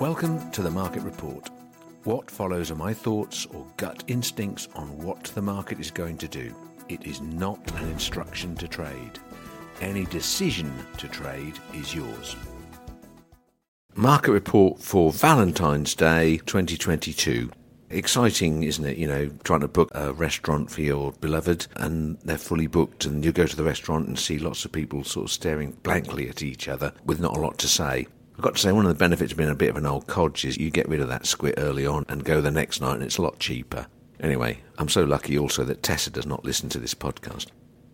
Welcome to the Market Report. What follows are my thoughts or gut instincts on what the market is going to do. It is not an instruction to trade. Any decision to trade is yours. Market Report for Valentine's Day 2022. Exciting, isn't it? You know, trying to book a restaurant for your beloved and they're fully booked, and you go to the restaurant and see lots of people sort of staring blankly at each other with not a lot to say. I've got to say, one of the benefits of being a bit of an old codge is you get rid of that squit early on and go the next night, and it's a lot cheaper. Anyway, I'm so lucky also that Tessa does not listen to this podcast.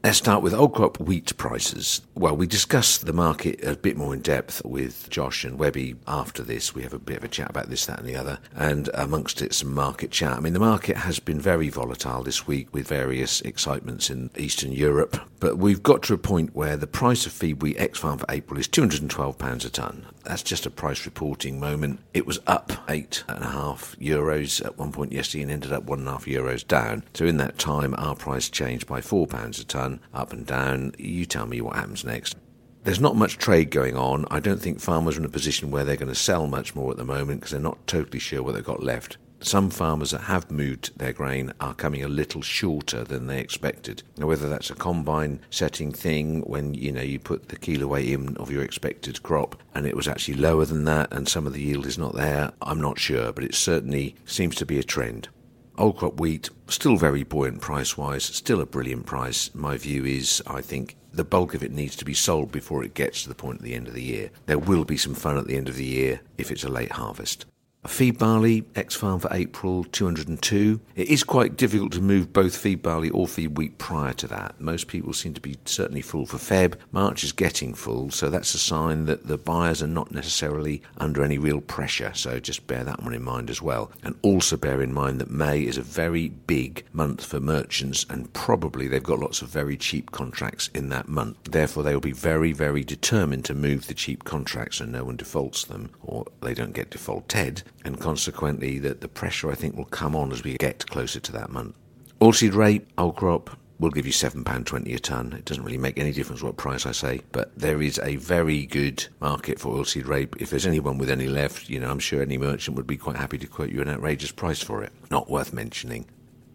Let's start with old crop wheat prices. Well, we discussed the market a bit more in depth with Josh and Webby after this. We have a bit of a chat about this, that, and the other, and amongst it, some market chat. I mean, the market has been very volatile this week with various excitements in Eastern Europe, but we've got to a point where the price of feed wheat ex farm for April is £212 a tonne. That's just a price reporting moment. It was up eight and a half euros at one point yesterday and ended up one and a half euros down. So in that time, our price changed by four pounds a tonne up and down. You tell me what happens next. There's not much trade going on. I don't think farmers are in a position where they're going to sell much more at the moment because they're not totally sure what they've got left. Some farmers that have moved their grain are coming a little shorter than they expected. Now, whether that's a combine setting thing when you know you put the kilo weight in of your expected crop and it was actually lower than that and some of the yield is not there, I'm not sure, but it certainly seems to be a trend. Old crop wheat, still very buoyant price wise, still a brilliant price. My view is I think the bulk of it needs to be sold before it gets to the point at the end of the year. There will be some fun at the end of the year if it's a late harvest. Feed barley, X farm for April 202. It is quite difficult to move both feed barley or feed wheat prior to that. Most people seem to be certainly full for Feb. March is getting full, so that's a sign that the buyers are not necessarily under any real pressure. So just bear that one in mind as well. And also bear in mind that May is a very big month for merchants, and probably they've got lots of very cheap contracts in that month. Therefore, they will be very, very determined to move the cheap contracts and no one defaults them or they don't get defaulted and consequently that the pressure I think will come on as we get closer to that month. Oilseed rape, old crop, will give you £7.20 a tonne. It doesn't really make any difference what price I say, but there is a very good market for oilseed rape. If there's anyone with any left, you know, I'm sure any merchant would be quite happy to quote you an outrageous price for it. Not worth mentioning.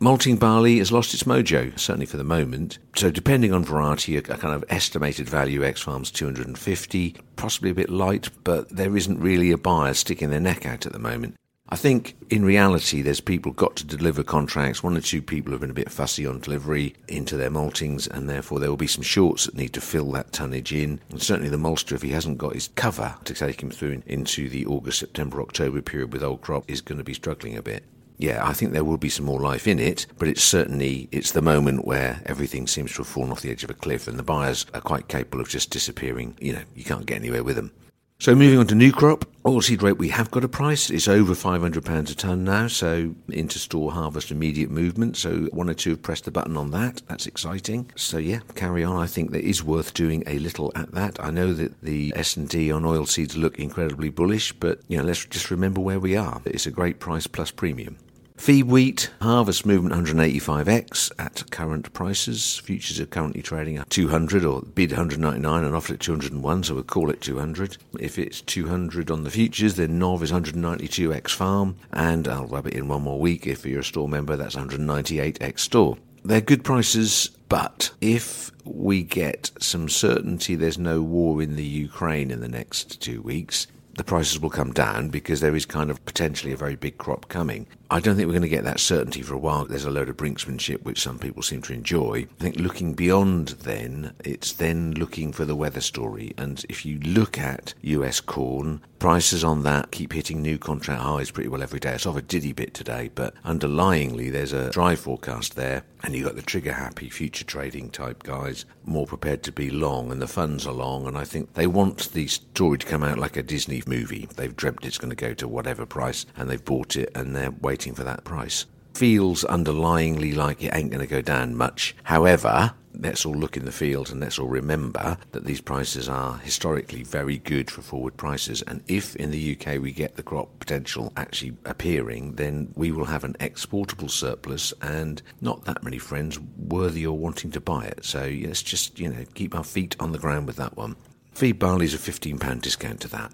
Malting barley has lost its mojo, certainly for the moment. So, depending on variety, a kind of estimated value X Farms 250, possibly a bit light, but there isn't really a buyer sticking their neck out at the moment. I think in reality, there's people got to deliver contracts. One or two people have been a bit fussy on delivery into their maltings, and therefore there will be some shorts that need to fill that tonnage in. And certainly the maltster, if he hasn't got his cover to take him through into the August, September, October period with old crop, is going to be struggling a bit yeah, I think there will be some more life in it, but it's certainly it's the moment where everything seems to have fallen off the edge of a cliff, and the buyers are quite capable of just disappearing. You know, you can't get anywhere with them. So moving on to new crop, oilseed rape, we have got a price. It's over £500 a tonne now, so into store harvest immediate movement. So one or two have pressed the button on that. That's exciting. So yeah, carry on. I think that is worth doing a little at that. I know that the S&D on oilseeds look incredibly bullish, but you know, let's just remember where we are. It's a great price plus premium. Feed wheat, harvest movement 185x at current prices. Futures are currently trading at 200 or bid 199 and offered at 201, so we'll call it 200. If it's 200 on the futures, then NOV is 192x farm, and I'll rub it in one more week. If you're a store member, that's 198x store. They're good prices, but if we get some certainty there's no war in the Ukraine in the next two weeks, the prices will come down because there is kind of potentially a very big crop coming. I don't think we're going to get that certainty for a while. There's a load of brinksmanship which some people seem to enjoy. I think looking beyond then, it's then looking for the weather story. And if you look at US corn, prices on that keep hitting new contract highs pretty well every day. It's off a diddy bit today, but underlyingly there's a dry forecast there, and you've got the trigger happy future trading type guys more prepared to be long, and the funds are long. And I think they want the story to come out like a Disney movie. They've dreamt it's going to go to whatever price, and they've bought it, and they're waiting waiting for that price. Feels underlyingly like it ain't going to go down much. However, let's all look in the field and let's all remember that these prices are historically very good for forward prices. And if in the UK we get the crop potential actually appearing, then we will have an exportable surplus and not that many friends worthy or wanting to buy it. So let's just, you know, keep our feet on the ground with that one. Feed barley's a £15 discount to that.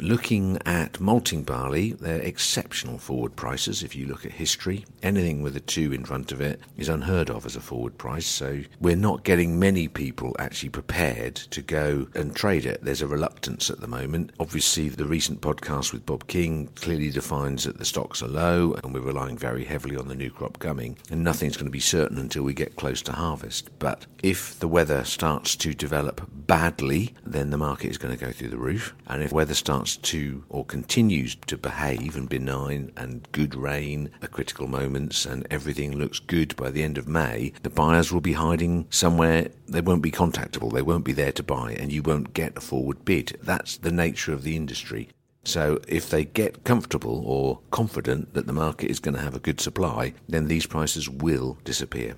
Looking at malting barley, they're exceptional forward prices. If you look at history, anything with a two in front of it is unheard of as a forward price. So we're not getting many people actually prepared to go and trade it. There's a reluctance at the moment. Obviously, the recent podcast with Bob King clearly defines that the stocks are low and we're relying very heavily on the new crop coming, and nothing's going to be certain until we get close to harvest. But if the weather starts to develop badly, then the market is going to go through the roof. And if weather starts starts to or continues to behave and benign and good rain at critical moments and everything looks good by the end of May, the buyers will be hiding somewhere they won't be contactable, they won't be there to buy, and you won't get a forward bid. That's the nature of the industry. So if they get comfortable or confident that the market is going to have a good supply, then these prices will disappear.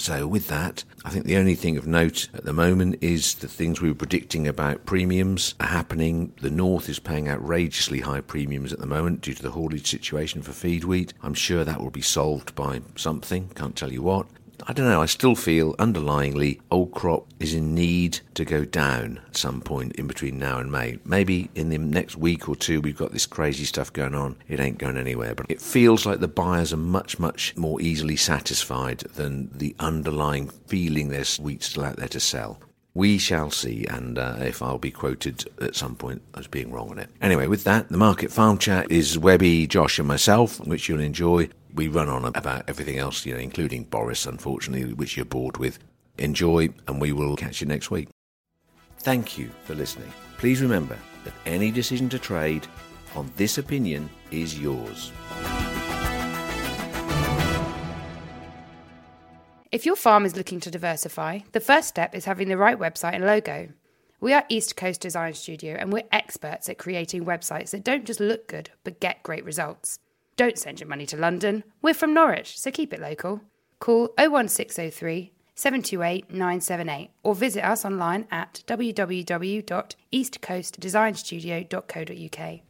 So, with that, I think the only thing of note at the moment is the things we were predicting about premiums are happening. The North is paying outrageously high premiums at the moment due to the haulage situation for feed wheat. I'm sure that will be solved by something, can't tell you what. I don't know, I still feel underlyingly old crop is in need to go down at some point in between now and May. Maybe in the next week or two we've got this crazy stuff going on. It ain't going anywhere, but it feels like the buyers are much, much more easily satisfied than the underlying feeling there's wheat still out there to sell. We shall see, and uh, if I'll be quoted at some point as being wrong on it. Anyway, with that, the Market Farm Chat is Webby, Josh, and myself, which you'll enjoy we run on about everything else, you know, including Boris, unfortunately, which you're bored with. Enjoy, and we will catch you next week. Thank you for listening. Please remember that any decision to trade on this opinion is yours. If your farm is looking to diversify, the first step is having the right website and logo. We are East Coast Design Studio and we're experts at creating websites that don't just look good but get great results. Don't send your money to London. We're from Norwich, so keep it local. Call 01603 728 978 or visit us online at www.eastcoastdesignstudio.co.uk.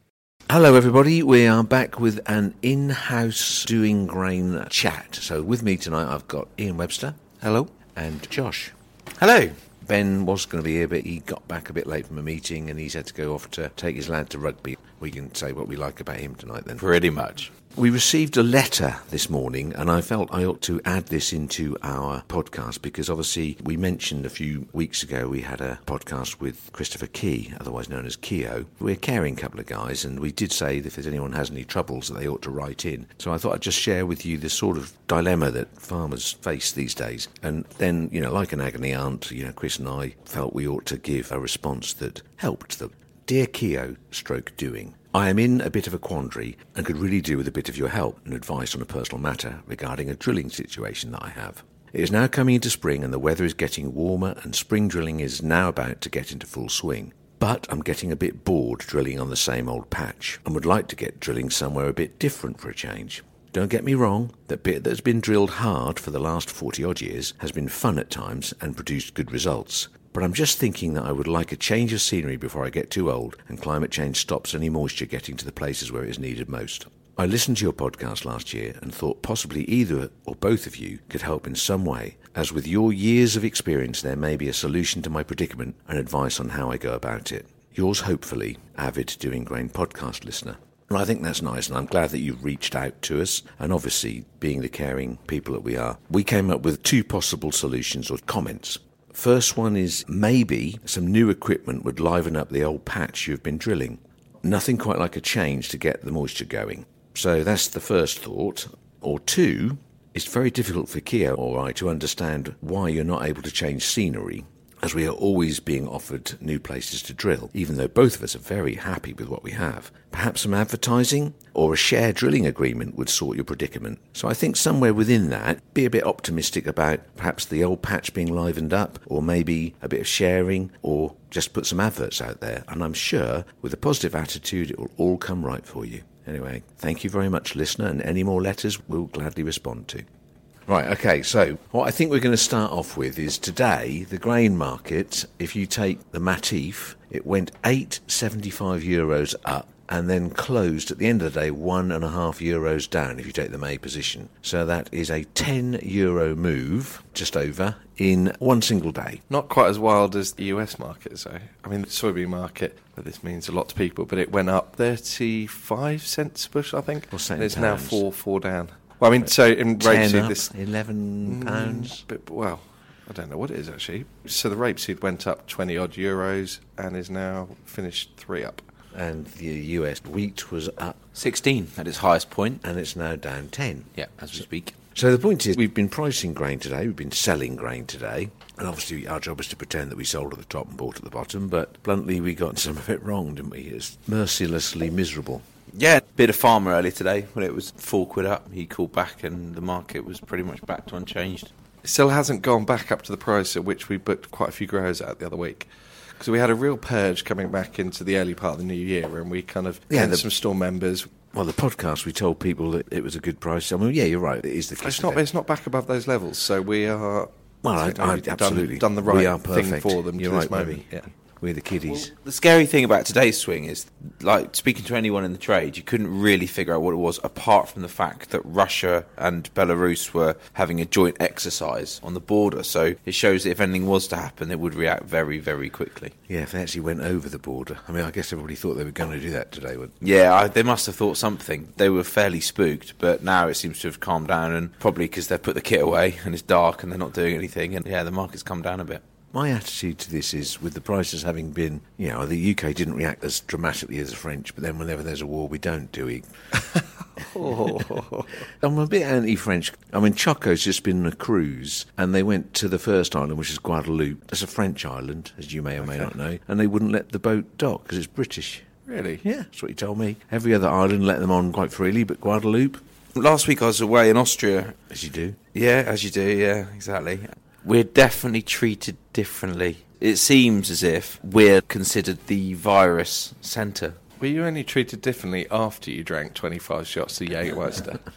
Hello, everybody. We are back with an in house doing grain chat. So, with me tonight, I've got Ian Webster. Hello. And Josh. Hello. Ben was going to be here, but he got back a bit late from a meeting and he's had to go off to take his lad to rugby. We can say what we like about him tonight then. Pretty much. We received a letter this morning, and I felt I ought to add this into our podcast because obviously we mentioned a few weeks ago we had a podcast with Christopher Key, otherwise known as Keo. We're a caring couple of guys, and we did say that if anyone has any troubles that they ought to write in. So I thought I'd just share with you the sort of dilemma that farmers face these days. And then, you know, like an agony aunt, you know, Chris and I felt we ought to give a response that helped them. Dear Keo, stroke doing. I am in a bit of a quandary and could really do with a bit of your help and advice on a personal matter regarding a drilling situation that I have. It is now coming into spring and the weather is getting warmer and spring drilling is now about to get into full swing. But I'm getting a bit bored drilling on the same old patch and would like to get drilling somewhere a bit different for a change. Don't get me wrong, the bit that's been drilled hard for the last 40 odd years has been fun at times and produced good results. But I'm just thinking that I would like a change of scenery before I get too old and climate change stops any moisture getting to the places where it is needed most. I listened to your podcast last year and thought possibly either or both of you could help in some way, as with your years of experience, there may be a solution to my predicament and advice on how I go about it. Yours, hopefully, avid Doing Grain podcast listener. I think that's nice, and I'm glad that you've reached out to us. And obviously, being the caring people that we are, we came up with two possible solutions or comments. First one is maybe some new equipment would liven up the old patch you've been drilling. Nothing quite like a change to get the moisture going. So that's the first thought. Or two, it's very difficult for Keo or I to understand why you're not able to change scenery as we are always being offered new places to drill, even though both of us are very happy with what we have. Perhaps some advertising or a share drilling agreement would sort your predicament. So I think somewhere within that, be a bit optimistic about perhaps the old patch being livened up, or maybe a bit of sharing, or just put some adverts out there. And I'm sure with a positive attitude, it will all come right for you. Anyway, thank you very much, listener, and any more letters we'll gladly respond to. Right, okay, so what I think we're going to start off with is today, the grain market, if you take the Matif, it went 875 euros up and then closed at the end of the day one and a half euros down if you take the May position. So that is a 10 euro move, just over, in one single day. Not quite as wild as the US market, so I mean the soybean market. But this means a lot to people. But it went up 35 cents a bushel, I think. That and it's now pounds? four four down. Well, I mean, so in 10 rapeseed, up, this 11 pounds. Mm, but, well, I don't know what it is actually. So the rapeseed went up 20 odd euros and is now finished three up. And the US wheat was up 16 at its highest and it's now down 10. Yeah, as we speak. So the point is, we've been pricing grain today, we've been selling grain today, and obviously our job is to pretend that we sold at the top and bought at the bottom, but bluntly we got some of it wrong, didn't we? It's mercilessly miserable. Yeah, bit of farmer earlier today when it was four quid up. He called back and the market was pretty much back to unchanged. It still hasn't gone back up to the price at which we booked quite a few growers at the other week. Because we had a real purge coming back into the early part of the new year, and we kind of Yeah, the- some store members. Well, the podcast, we told people that it was a good price. I mean, yeah, you're right, it is the case. It's not. It's not back above those levels, so we are. Well, I, I, we've done- absolutely. done, the right thing for them. You're right, this moment. Yeah. We're the kiddies. The scary thing about today's swing is, like, speaking to anyone in the trade, you couldn't really figure out what it was apart from the fact that Russia and Belarus were having a joint exercise on the border. So it shows that if anything was to happen, they would react very, very quickly. yeah, if they actually went over the border. I mean, I guess everybody thought they were going to do that today. wouldn't? Yeah, I, they must have thought something. They were fairly spooked, but now it seems to have calmed down, and probably because they've put the kit away and it's dark and they're not doing anything, and yeah, the market's come down a bit. My attitude to this is, with the prices having been, you know, the UK didn't react as dramatically as the French, but then whenever there's a war, we don't, do we? Oh. I'm a bit anti-French. I mean, Choco's just been on a cruise, and they went to the first island, which is Guadeloupe. That's a French island, as you may or may not know, and they wouldn't let the boat dock because it's British. Really? Yeah, that's what he told me. Every other island let them on quite freely, but Guadeloupe, Last week I was away in Austria. as you do. Yeah, as you do, yeah, exactly. We're definitely treated differently. It seems as if we're considered the virus centre. Were you only treated differently after you drank 25 shots of Jägermeister?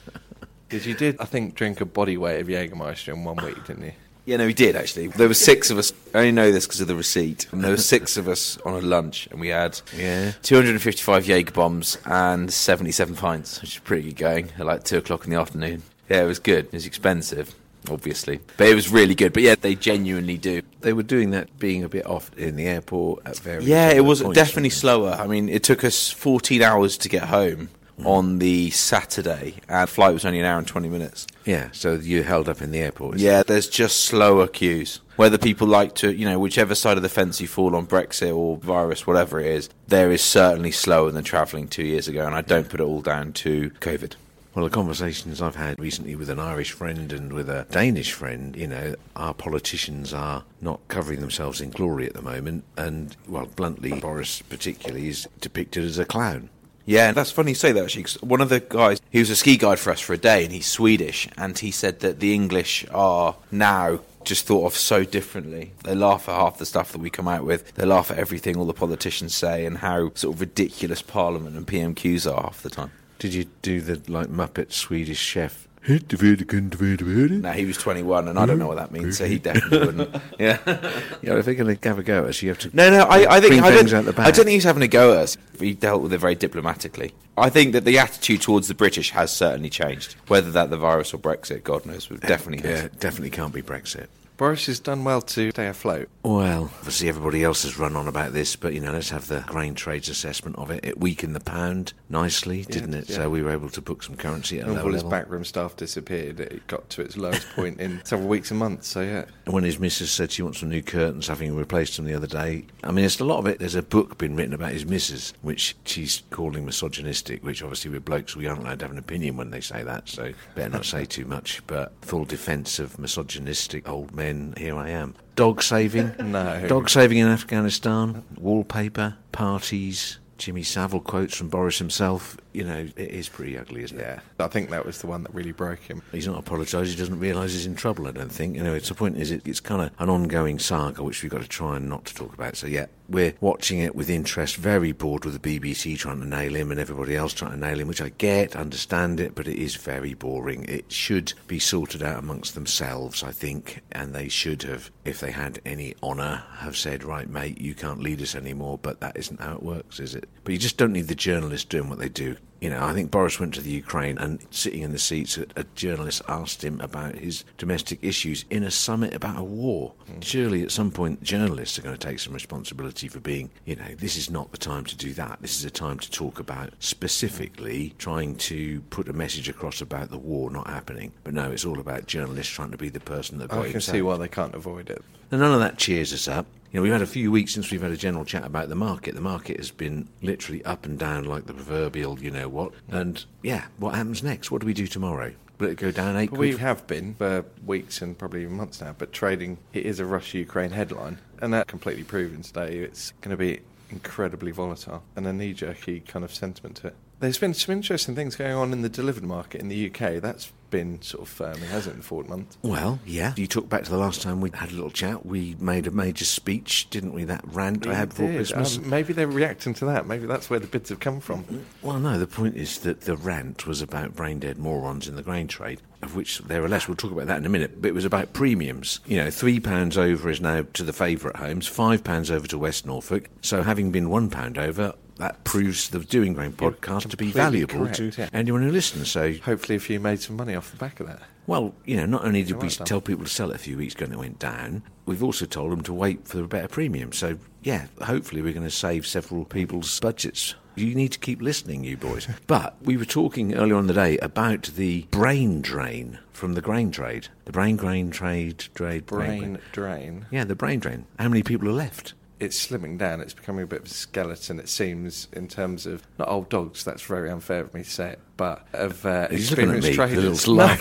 Because you did, I think, drink a body weight of Jägermeister in one week, didn't you? Yeah, no, we did actually. There were six of us. I only know this because of the receipt. And there were six of us on a lunch, and we had Yeah. 255 Jaeger bombs and 77 pints, which is pretty good going at like two o'clock in the afternoon. Yeah, it was good. It was expensive, obviously, but it was really good. But yeah, they genuinely do. They were doing that, being a bit off in the airport at various. Yeah, it was points, definitely wasn't slower. I mean, it took us 14 hours to get home on the Saturday, and flight was only an hour and 20 minutes. Yeah, so you held up in the airport. is it? Yeah, there's just slower queues. Whether people like to, you know, whichever side of the fence you fall on, Brexit or virus, whatever it is, there is certainly slower than travelling two years ago, and I don't put it all down to COVID. Well, the conversations I've had recently with an Irish friend and with a Danish friend, you know, our politicians are not covering themselves in glory at the moment, and, well, bluntly, Boris particularly is depicted as a clown. Yeah, and that's funny you say that actually. 'cause one of the guys, he was a ski guide for us for a day, and he's Swedish, and he said that the English are now just thought of so differently. They laugh at half the stuff that we come out with. They laugh at everything all the politicians say, and how sort of ridiculous Parliament and PMQs are half the time. Did you do the, like, Muppet Swedish chef? Hit the vid- gun to vid- vid- Now he was 21, and I don't know what that means, so he definitely wouldn't. Yeah. Yeah, if they're going to have a go at us, you have to. No, no, I, I think I don't, I don't think he's having a go at us. He dealt with it very diplomatically. I think that the attitude towards the British has certainly changed. Whether that the virus or Brexit, God knows, but definitely has. Yeah, definitely can't be Brexit. Boris has done well to stay afloat. Well, obviously everybody else has run on about this, but you know, let's have the grain trades assessment of it. It weakened the pound nicely, didn't it? yeah. So we were able to book some currency at a And lower all his level. backroom staff disappeared. It got to its lowest point in several weeks and months. So yeah, And when his missus said she wants some new curtains, having replaced them the other day, I mean, there's a lot of it. There's a book been written about his missus, which she's calling misogynistic, which obviously with blokes, we aren't allowed to have an opinion when they say that, so better not say too much. But full defence of misogynistic old men, here I am. Dog saving? No. Dog saving in Afghanistan, wallpaper, parties, Jimmy Savile quotes from Boris himself. You know, it is pretty ugly, isn't it? yeah. I think that was the one that really broke him. He's not apologised. He doesn't realise he's in trouble. I don't think. You know, it's the point is it, it's kind of an ongoing saga which we've got to try and not to talk about. So yeah, we're watching it with interest. Very bored with the BBC trying to nail him and everybody else trying to nail him, which I get, understand it, but it is very boring. It should be sorted out amongst themselves, I think, and they should have, if they had any honour, have said, right, mate, you can't lead us anymore. But that isn't how it works, is it? But you just don't need the journalists doing what they do. You know, I think Boris went to the Ukraine and sitting in the seats, a, a journalist asked him about his domestic issues in a summit about a war. Hmm. Surely at some point, journalists are going to take some responsibility for being, you know, this is not the time to do that. This is a time to talk about specifically trying to put a message across about the war not happening. But no, it's all about journalists trying to be the person that I can see why they can't avoid it. And none of that cheers us up. You know, we've had a few weeks since we've had a general chat about the market. The market has been literally up and down like the proverbial, you know what. And yeah, what happens next? What do we do tomorrow? Will it go down eight we have been for weeks and probably even months now. But trading, it is a Russia-Ukraine headline, and that completely proven today. It's going to be incredibly volatile and a knee-jerky kind of sentiment to it. There's been some interesting things going on in the delivered market in the UK. That's been sort of firming, hasn't it, in the forward month? Well, yeah. You talk back to the last time we had a little chat. We made a major speech, didn't we? That rant I had before Did. Christmas. Um, maybe they're reacting to that. Maybe that's where the bids have come from. Well, no, the point is that the rant was about brain dead morons in the grain trade, of which there are less. We'll talk about that in a minute. But it was about premiums. You know, £3 over is now to the favourite homes, £5 over to West Norfolk. So having been £1 over, that proves the Doing Grain podcast to be valuable correct, to yeah. anyone who listens. So, Hopefully, if you made some money off the back of that. well, you know, not only did we tell people to sell it a few weeks ago and it went down, we've also told them to wait for a better premium. So, yeah, hopefully we're going to save several people's budgets. You need to keep listening, you boys. but we were talking earlier on the day about the brain drain from the grain trade. The brain grain trade, trade, Brain drain. Yeah, the brain drain. How many people are left? It's slimming down. It's becoming a bit of a skeleton, it seems, in terms of not old dogs. That's very unfair of me to say it, but of uh, He's looking at experienced me, with a traders. little laugh.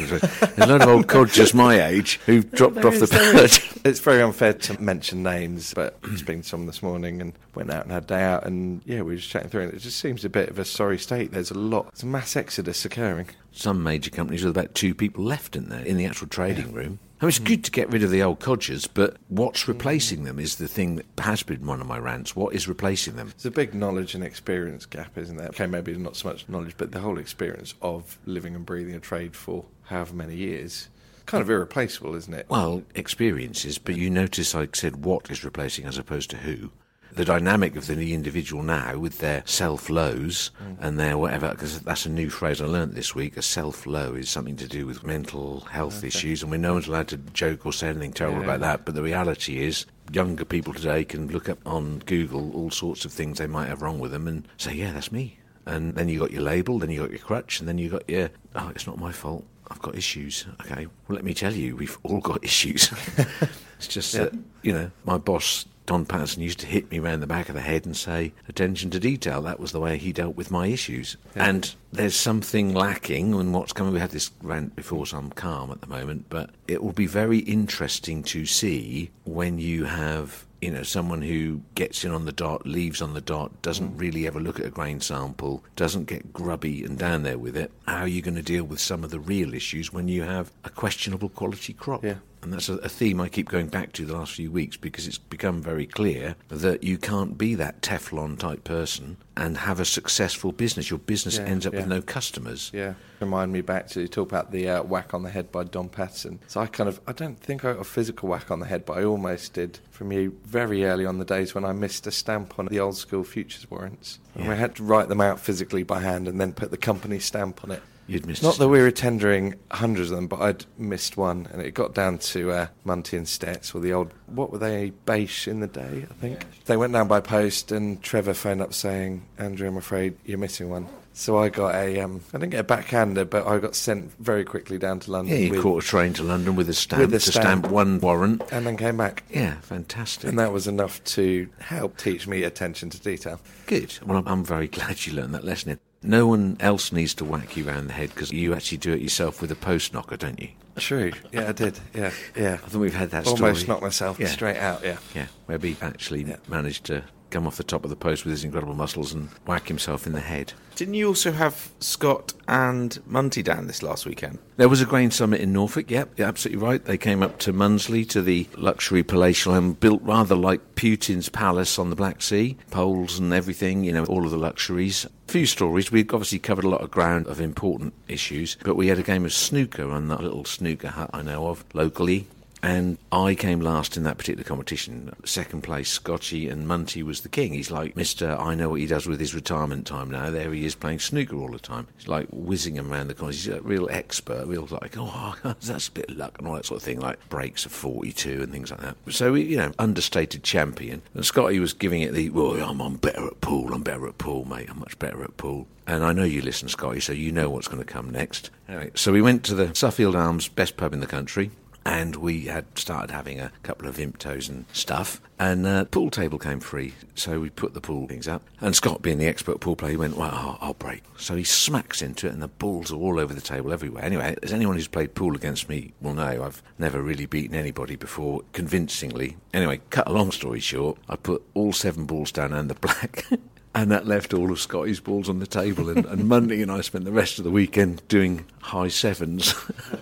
There's a lot of old codgers my age who've dropped off the bird. It's very unfair to mention names, but I was speaking to someone this morning and went out and had a day out, and yeah, we were just chatting through it. It just seems a bit of a sorry state. There's a lot, there's a mass exodus occurring. some major companies with about two people left in there in the actual trading room. I mean, it's hmm. good to get rid of the old codgers, but what's replacing them is the thing that has been one of my rants. What is replacing them? There's a big knowledge and experience gap, isn't there? Okay, maybe not so much knowledge, but the whole experience of living and breathing a trade for however many years. Kind of irreplaceable, isn't it? Well, experiences, but you notice I said what is replacing as opposed to who. The dynamic of the individual now with their self lows mm. and their whatever, because that's a new phrase I learnt this week. A self low is something to do with mental health issues, and we no one's allowed to joke or say anything terrible Yeah. about that. But the reality is, younger people today can look up on Google all sorts of things they might have wrong with them and say, yeah, that's me. And then you got your label, then you got your crutch, and then you got your, oh, it's not my fault. I've got issues. Okay, well, let me tell you, we've all got issues. it's just that, you know, my boss, Don Patterson, used to hit me round the back of the head and say, attention to detail. That was the way he dealt with my issues. And there's something lacking in what's coming. We had this rant before, so I'm calm at the moment, but it will be very interesting to see when you have you know, someone who gets in on the dot, leaves on the dot, doesn't mm. really ever look at a grain sample, doesn't get grubby and down there with it, how are you going to deal with some of the real issues when you have a questionable quality crop? Yeah. And that's a, theme I keep going back to the last few weeks because it's become very clear that you can't be that Teflon type person and have a successful business. Your business Yeah, ends up with no customers. Yeah, remind me back to you talk about the uh, whack on the head by Don Patterson. So I kind of, I don't think I got a physical whack on the head, but I almost did from you very early on the days when I missed a stamp on the old school futures warrants. And Yeah. we had to write them out physically by hand and then put the company stamp on it. You'd missed. Not that we were tendering hundreds of them, but I'd missed one, and it got down to uh, Munty and Stets, or the old, what were they, Beige in the day, I think. They went down by post, and Trevor phoned up saying, Andrew, I'm afraid you're missing one. So I got a, um, I didn't get a backhander, but I got sent very quickly down to London. Yeah, you with- caught a train to London with a stamp With a to stamp. stamp one warrant. and then came back. Yeah, fantastic. And that was enough to help teach me attention to detail. Good. Well, I'm very glad you learned that lesson. No one else needs to whack you round the head because you actually do it yourself with a post knocker, don't you? True. Yeah, I did. Yeah, yeah. I think we've had that Almost story. knocked myself Yeah. straight out. Yeah. Yeah, Webby actually Yeah. managed to come off the top of the post with his incredible muscles and whack himself in the head. Didn't you also have Scott and Munty down this last weekend? There was a grain summit in Norfolk, yep, you're absolutely right. They came up to Mundesley to the luxury palatial home built rather like Putin's palace on the Black Sea, poles and everything, you know, all of the luxuries. A few stories. We've obviously covered a lot of ground of important issues, but we had a game of snooker on that little snooker hut I know of locally. And I came last in that particular competition. Second place, Scotchy, and Munty was the king. He's like, Mr. I know what he does with his retirement time now. There he is playing snooker all the time. He's like whizzing him around the corners. He's a real expert, real like, oh, that's a bit of luck and all that sort of thing, like breaks of 42 and things like that. So, you know, understated champion. And Scotty was giving it the, well, I'm, I'm better at pool. I'm better at pool, mate. I'm much better at pool. And I know you listen, Scotty, so you know what's going to come next. Anyway, so we went to the Suffield Arms, best pub in the country and we had started having a couple of Imptos and stuff, and uh, pool table came free, so we put the pool things up. And Scott, being the expert pool player, he went, "Well, I'll, I'll break." So he smacks into it, and the balls are all over the table everywhere. Anyway, as anyone who's played pool against me will know, I've never really beaten anybody before convincingly. Anyway, cut a long story short, I put all seven balls down and the black. And that left all of Scotty's balls on the table, and, and Munty and I spent the rest of the weekend doing high sevens.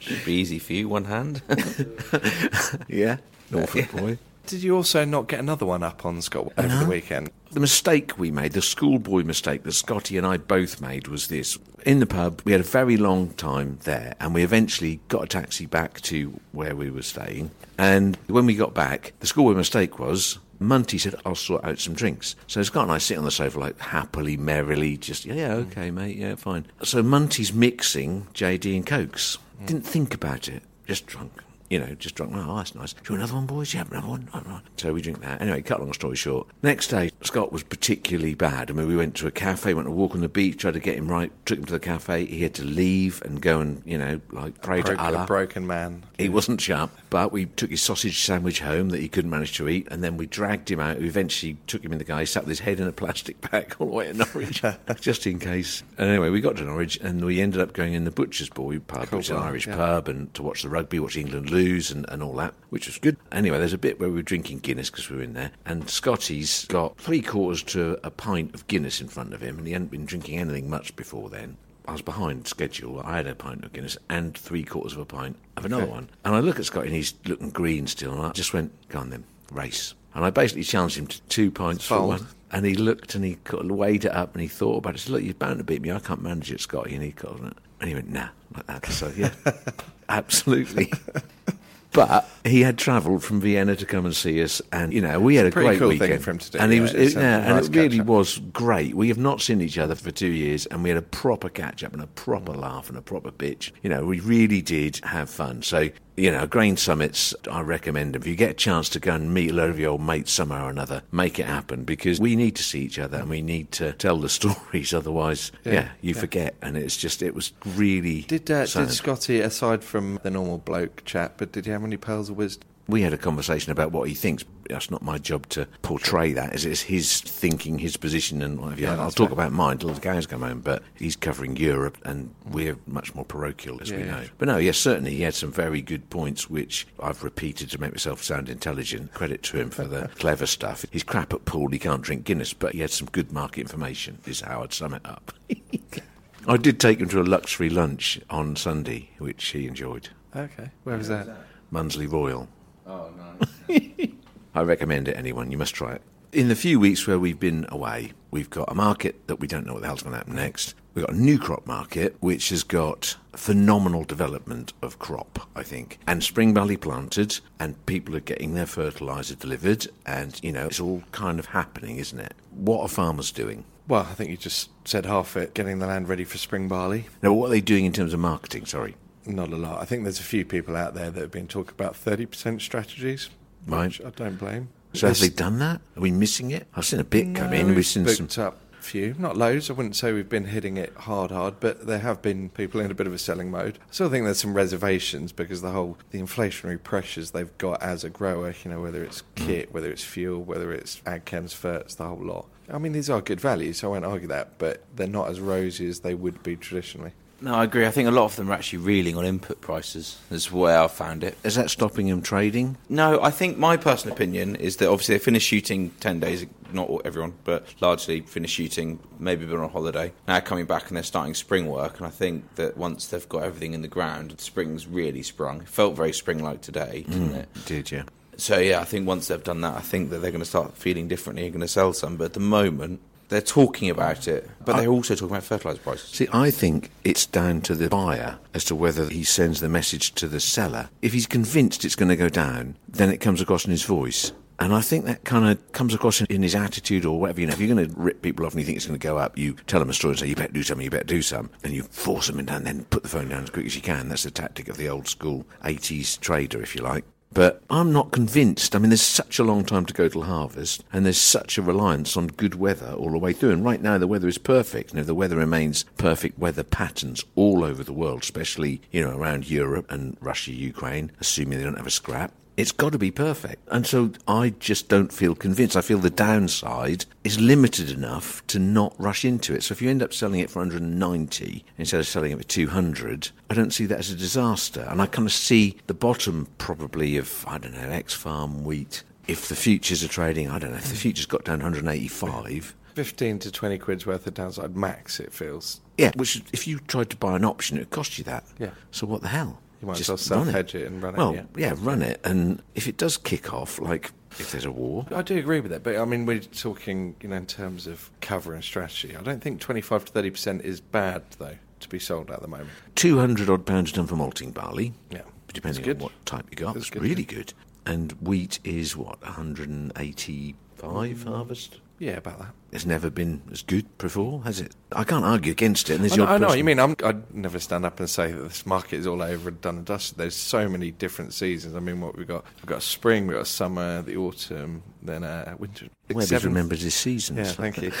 Should be easy for you, one hand. yeah, Norfolk boy. Did you also not get another one up on Scott over the weekend? The mistake we made, the schoolboy mistake that Scotty and I both made was this. In the pub, we had a very long time there, and we eventually got a taxi back to where we were staying. And when we got back, the schoolboy mistake was Munty said, I'll sort out some drinks. So Scott and I sit on the sofa, like happily, merrily, just, yeah, yeah, okay, mate, yeah, fine. So Munty's mixing JD and Cokes. Didn't think about it, just drunk. You know, just drunk. Oh, that's nice. Do you want another one, boys? Yeah, another one. So we drink that. Anyway, cut long story short. Next day, Scott was particularly bad. I mean, we went to a cafe, went to walk on the beach, tried to get him right, took him to the cafe. He had to leave and go and, you know, like pray Broke, to a Allah. broken man. He wasn't sharp, but we took his sausage sandwich home that he couldn't manage to eat, and then we dragged him out. We eventually took him in the guy, sat with his head in a plastic bag all the way to Norwich, just in case. And anyway, we got to Norwich, and we ended up going in the Butcher's Boy pub, which is an Irish yeah. pub, and to watch the rugby, watch England lose, and, and all that, which was good. Anyway, there's a bit where we were drinking Guinness because we were in there, and Scotty's got three quarters to a pint of Guinness in front of him, and he hadn't been drinking anything much before then. I was behind schedule. I had a pint of Guinness and three quarters of a pint of another one. And I look at Scotty and he's looking green still. And I just went, go on then, race. And I basically challenged him to two pints for one. And he looked and he weighed it up and he thought about it. He said, look, you're bound to beat me. I can't manage it, Scotty. And he got. And he went, nah, like that. So, yeah, absolutely. But he had travelled from Vienna to come and see us, and you know we had a pretty great cool weekend for him to do, And he was, it, a yeah, nice and it really was great. We have not seen each other for two years, and we had a proper catch up and a proper laugh and a proper bitch. You know, we really did have fun. So you know, grain summits, I recommend them. If you get a chance to go and meet a load of your old mates somewhere or another, make it happen because we need to see each other and we need to tell the stories. Otherwise, yeah, Yeah, you yeah. forget. And it's just, it was really. Did uh, did Scotty, aside from the normal bloke chat, but did he have any pearls of wisdom? We had a conversation about what he thinks. That's not my job to portray that. It's, it's his thinking, his position, and whatever. Yeah, I'll that's talk fair. about mine till the guys come home, but he's covering Europe, and we're much more parochial, as we know. yeah. But no, yes, certainly he had some very good points, which I've repeated to make myself sound intelligent. Credit to him for the clever stuff. He's crap at pool, he can't drink Guinness, but he had some good market information, is how I'd sum it up. I did take him to a luxury lunch on Sunday, which he enjoyed. Okay, where was that? Mundesley Royal. Oh, no. I recommend it, anyone. You must try it. In the few weeks where we've been away, we've got a market that we don't know what the hell's going to happen next. We've got a new crop market, which has got phenomenal development of crop, I think. And spring barley planted, and people are getting their fertiliser delivered, and, you know, it's all kind of happening, isn't it? What are farmers doing? Well, I think you just said half it, getting the land ready for spring barley. Now, what are they doing in terms of marketing? Sorry. Not a lot. I think there's a few people out there that have been talking about 30% strategies, Right. which I don't blame. So have they done that? Are we missing it? I've seen a bit come in. No, We've seen some. up a few, not loads. I wouldn't say we've been hitting it hard, hard, but there have been people in a bit of a selling mode. I still think there's some reservations because the whole the inflationary pressures they've got as a grower, you know, whether it's Mm. kit, whether it's fuel, whether it's ag chems, ferts, the whole lot. I mean, these are good values, so I won't argue that, but they're not as rosy as they would be traditionally. No, I agree. I think a lot of them are actually reeling on input prices. That's the way I've found it. Is that stopping them trading? No, I think my personal opinion is that obviously they finished shooting 10 days, not everyone, but largely finished shooting, maybe been on holiday. Now coming back and they're starting spring work, and I think that once they've got everything in the ground, spring's really sprung. It felt very spring like today, didn't mm, it? Did you? So yeah, I think once they've done that, I think that they're going to start feeling differently and going to sell some. But at the moment, they're talking about it, but they're also talking about fertilizer prices. See, I think it's down to the buyer as to whether he sends the message to the seller. If he's convinced it's going to go down, then it comes across in his voice. And I think that kind of comes across in- in his attitude or whatever. You know, if you're going to rip people off and you think it's going to go up, you tell them a story and say, you better do something, you better do something. And you force them in and then put the phone down as quick as you can. That's the tactic of the old school 80s trader, if you like. But I'm not convinced. I mean, there's such a long time to go till harvest, and there's such a reliance on good weather all the way through. And right now, the weather is perfect. And if the weather remains perfect weather patterns all over the world, especially, you know, around Europe and Russia, Ukraine, assuming they don't have a scrap, it's got to be perfect. And so I just don't feel convinced. I feel the downside is limited enough to not rush into it. So if you end up selling it for 190 instead of selling it for 200, I don't see that as a disaster. And I kind of see the bottom probably of, I don't know, X Farm wheat. If the futures are trading, I don't know, if the futures got down 185. 15 to 20 quid's worth of downside max, it feels. Yeah, which if you tried to buy an option, it would cost you that. Yeah. So what the hell? You might as Just well self-hedge it and run it, Well, yeah. yeah, run it. And if it does kick off, like if there's a war, I do agree with that, but I mean, we're talking, you know, in terms of cover and strategy. I don't think 25 to 30% is bad, though, to be sold at the moment. 200 odd pounds done for malting barley. Yeah. Depending on what type you got. That's It's good, really yeah. good. And wheat is what, 185 Mm. harvest? Yeah, about that. It's never been as good before, has it? I can't argue against it. And I know, odd I know what you mean. I'm, I'd never stand up and say that this market is all over and done and dusted. There's so many different seasons. I mean, what we've got, we've got spring, we've got summer, the autumn, then uh, winter. Webby's Seven- remembers his seasons. Yeah, thank you.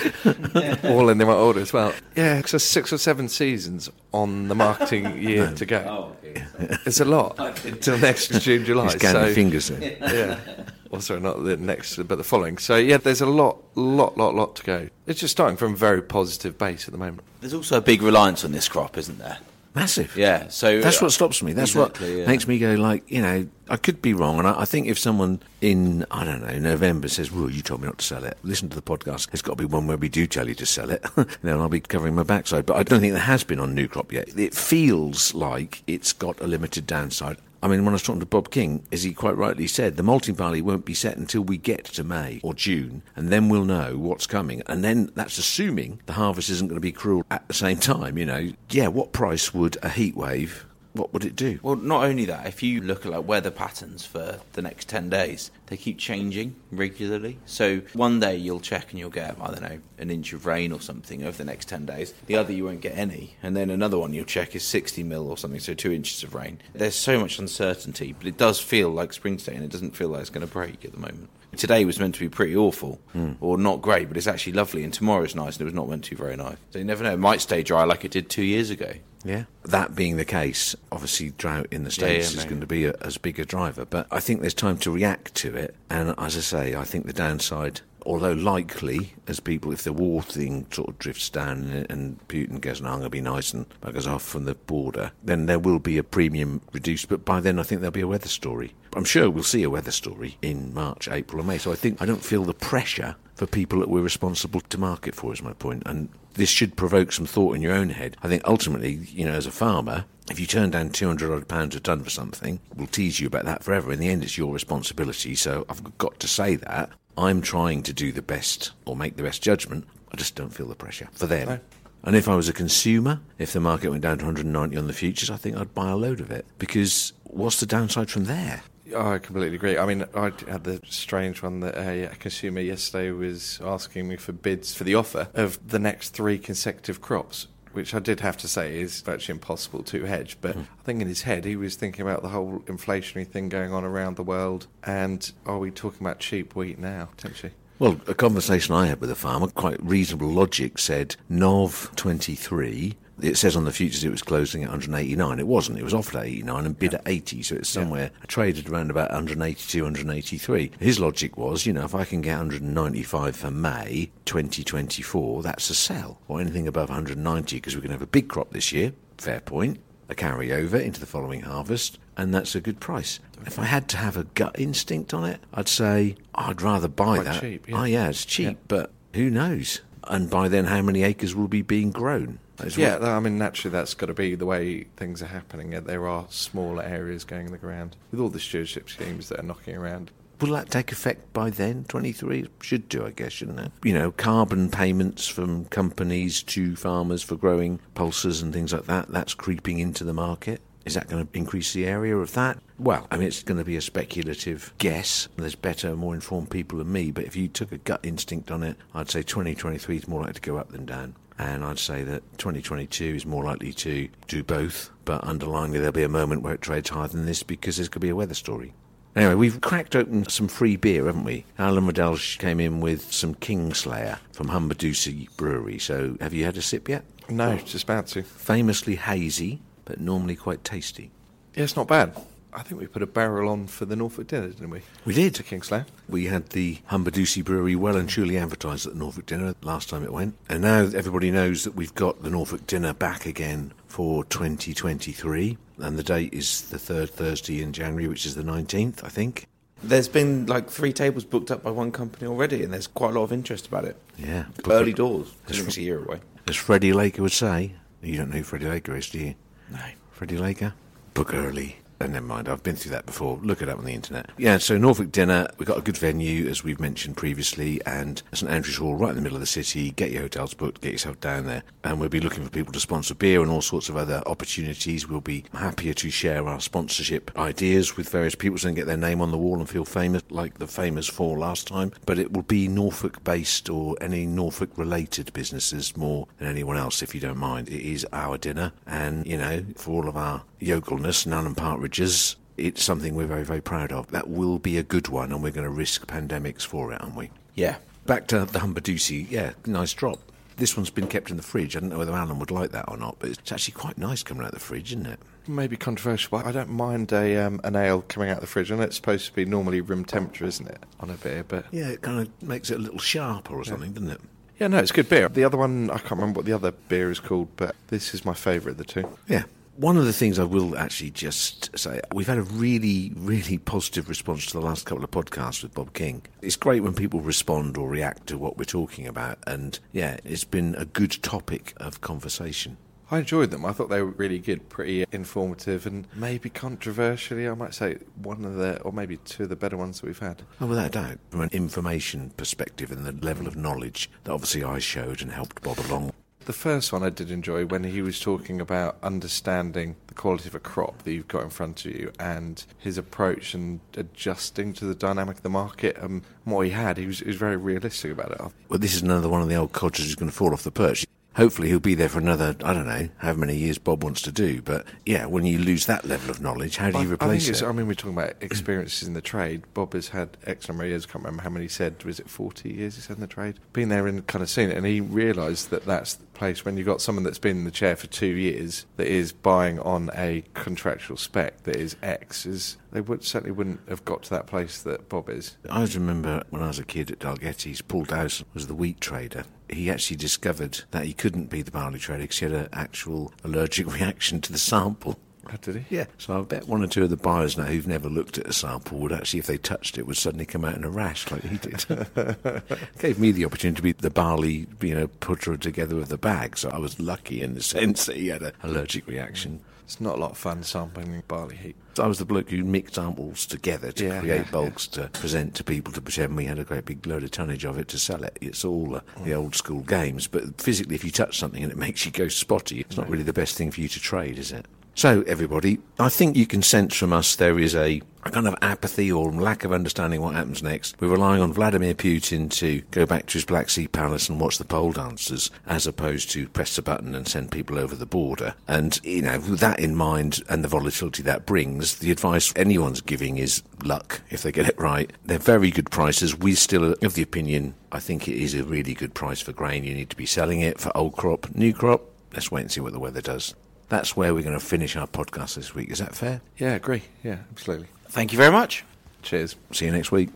all in my order as well. Yeah, so six or seven seasons on the marketing year to go. Oh, It's a lot until next June, July. He's counting so, fingers there. yeah. Also, not the next, but the following. So, yeah, there's a lot, lot, lot, lot to go. It's just starting from a very positive base at the moment. There's also a big reliance on this crop, isn't there? Massive. Yeah, so That's what uh, stops me. That's Exactly, what yeah. makes me go like, you know, I could be wrong. And I, I think if someone in, I don't know, November says, well, you told me not to sell it, listen to the podcast. There's got to be one where we do tell you to sell it. then I'll be covering my backside. But I don't think there has been on New Crop yet. It feels like it's got a limited downside. I mean, when I was talking to Bob King, as he quite rightly said, the malting barley won't be set until we get to May or June, and then we'll know what's coming. And then that's assuming the harvest isn't going to be cruel at the same time. You know, yeah, what price would a heat wave? What would it do? Well, not only that, if you look at like weather patterns for the next 10 days, they keep changing regularly. So one day you'll check and you'll get, I don't know, an inch of rain or something over the next 10 days. The other you won't get any. And then another one you'll check is 60 mil or something, so two inches of rain. There's so much uncertainty, but it does feel like spring today and it doesn't feel like it's going to break at the moment. Today was meant to be pretty awful hmm. or not great, but it's actually lovely. And tomorrow's nice and it was not meant to be very nice. So you never know. It might stay dry like it did two years ago. Yeah. That being the case, obviously drought in the States yeah, is going to be a, as big a driver. But I think there's time to react to it. And as I say, I think the downside, although likely, as people, if the war thing sort of drifts down and, Putin goes, no, I'm going to be nice and buggers off from the border, then there will be a premium reduced. But by then, I think there'll be a weather story. I'm sure we'll see a weather story in March, April, or May. So I think I don't feel the pressure for people that we're responsible to market for, is my point. And this should provoke some thought in your own head. I think ultimately, you know, as a farmer, if you turn down 200 odd pounds a ton for something, we'll tease you about that forever. In the end, it's your responsibility. So I've got to say that. I'm trying to do the best or make the best judgment. I just don't feel the pressure for them. No. And if I was a consumer, if the market went down to 190 on the futures, I think I'd buy a load of it because what's the downside from there? I completely agree. I mean, I had the strange one that a, a consumer yesterday was asking me for bids for the offer of the next three consecutive crops, which I did have to say is virtually impossible to hedge. But hmm. I think in his head, he was thinking about the whole inflationary thing going on around the world. And are we talking about cheap wheat now, potentially? Well, a conversation I had with a farmer, quite reasonable logic, said NOV 23. It says on the futures it was closing at 189. It wasn't. It was offered at 89 and bid at 80. So it's somewhere traded around about 182, 183. His logic was, you know, if I can get 195 for May 2024, that's a sell. Or anything above 190 because we're going to have a big crop this year. Fair point. A carryover into the following harvest, and that's a good price. If I had to have a gut instinct on it, I'd say I'd rather buy Quite that. cheap, yeah. Oh, yeah, it's cheap, Yeah. but who knows? And by then, how many acres will be being grown? Yeah, I mean, naturally, that's got to be the way things are happening. There are smaller areas going in the ground with all the stewardship schemes that are knocking around. Will that take effect by then? 23? Should do, I guess, shouldn't it? You know, carbon payments from companies to farmers for growing pulses and things like that, that's creeping into the market. Is that going to increase the area of that? Well, I mean, it's going to be a speculative guess. There's better, more informed people than me, but if you took a gut instinct on it, I'd say 2023 is more likely to go up than down. And I'd say that 2022 is more likely to do both, but underlyingly there'll be a moment where it trades higher than this because there's could be a weather story. Anyway, we've cracked open some free beer, haven't we? Alan Riddell came in with some Kingslayer from Humberducy Brewery. So, have you had a sip yet? No, just about to. Famously hazy, but normally quite tasty. Yeah, it's not bad. I think we put a barrel on for the Norfolk dinner, didn't we? We did. To Kingslayer. We had the Humberducy Brewery well and truly advertised at the Norfolk Dinner last time it went. And now everybody knows that we've got the Norfolk Dinner back again for 2023. And the date is the third Thursday in January, which is the 19th, I think. There's been like three tables booked up by one company already, and there's quite a lot of interest about it. Yeah. Early doors, because it's a year away. As Freddie Laker would say, you don't know who Freddie Laker is, do you? No. Freddie Laker? Book early. Oh, never mind, I've been through that before. Look it up on the internet. Yeah, so Norfolk Dinner, we've got a good venue, as we've mentioned previously, and St Andrews Hall, right in the middle of the city. Get your hotels booked, get yourself down there. And we'll be looking for people to sponsor beer and all sorts of other opportunities. We'll be happier to share our sponsorship ideas with various people so they get their name on the wall and feel famous, like the famous four last time. But it will be Norfolk based or any Norfolk related businesses more than anyone else, if you don't mind. It is our dinner, and, you know, for all of our yokelness and Alan Partridges, it's something we're very, very proud of. That will be a good one, and we're going to risk pandemics for it, aren't we? Yeah. Back to the Humberducy, yeah, nice drop. This one's been kept in the fridge. I don't know whether Alan would like that or not, but it's actually quite nice coming out of the fridge, isn't it? Maybe controversial, but I don't mind a um, an ale coming out of the fridge. And it's supposed to be normally room temperature, isn't it, on a beer? But Yeah, it kind of makes it a little sharper or something, doesn't it? yeah, no, it's good beer. The other one, I can't remember what the other beer is called, but this is my favourite of the two. Yeah. One of the things I will actually just say, we've had a really, really positive response to the last couple of podcasts with Bob King. It's great when people respond or react to what we're talking about, and yeah, it's been a good topic of conversation. I enjoyed them. I thought they were really good, pretty informative, and maybe controversially, I might say one of the, or maybe two of the better ones that we've had. Oh, without a doubt, from an information perspective and the level of knowledge that obviously I showed and helped Bob along. The first one I did enjoy when he was talking about understanding the quality of a crop that you've got in front of you and his approach and adjusting to the dynamic of the market and what he had. He was, he was very realistic about it. Well, this is another one of the old codgers who's going to fall off the perch. Hopefully, he'll be there for another, I don't know, how many years Bob wants to do. But yeah, when you lose that level of knowledge, how do you I, I replace think it's, it? I mean, we're talking about experiences in the trade. Bob has had X number of years. I can't remember how many he said. Was it 40 years he said in the trade? Been there and kind of seen it. And he realised that that's place when you've got someone that's been in the chair for two years that is buying on a contractual spec that is X. Is They would, certainly wouldn't have got to that place that Bob is. I always remember when I was a kid at Dalgety's, Paul Dowson was the wheat trader. He actually discovered that he couldn't be the barley trader because he had an actual allergic reaction to the sample. Oh, did he? Yeah. So I bet one or two of the buyers now who've never looked at a sample would actually, if they touched it, would suddenly come out in a rash like he did. Gave me the opportunity to be the barley, you know, putter together with the bag. So I was lucky in the sense that he had an allergic reaction. It's not a lot of fun sampling barley heat. I was the bloke who mixed samples together to Yeah, create yeah, bulks to present to people to pretend we had a great big load of tonnage of it to sell it. It's all uh, the old school games, but physically, if you touch something and it makes you go spotty, it's not really the best thing for you to trade, is it? So, everybody, I think you can sense from us there is a, a kind of apathy or lack of understanding what happens next. We're relying on Vladimir Putin to go back to his Black Sea palace and watch the pole dancers, as opposed to press a button and send people over the border. And, you know, with that in mind and the volatility that brings, the advice anyone's giving is luck if they get it right. They're very good prices. We still of the opinion, I think it is a really good price for grain. You need to be selling it for old crop, new crop. Let's wait and see what the weather does. That's where we're going to finish our podcast this week. Is that fair? Yeah, agree. Yeah, absolutely. Thank you very much. Cheers. See you next week.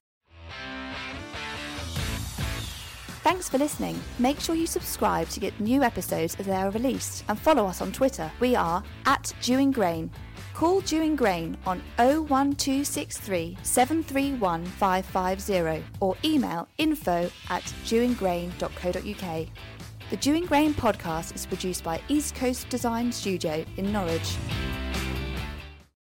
Thanks for listening. Make sure you subscribe to get new episodes as they are released and follow us on Twitter. We are at Dewing Grain. Call Dewing Grain on 01263 731 550 or email info at dewinggrain.co.uk. The Dewing Grain podcast is produced by East Coast Design Studio in Norwich.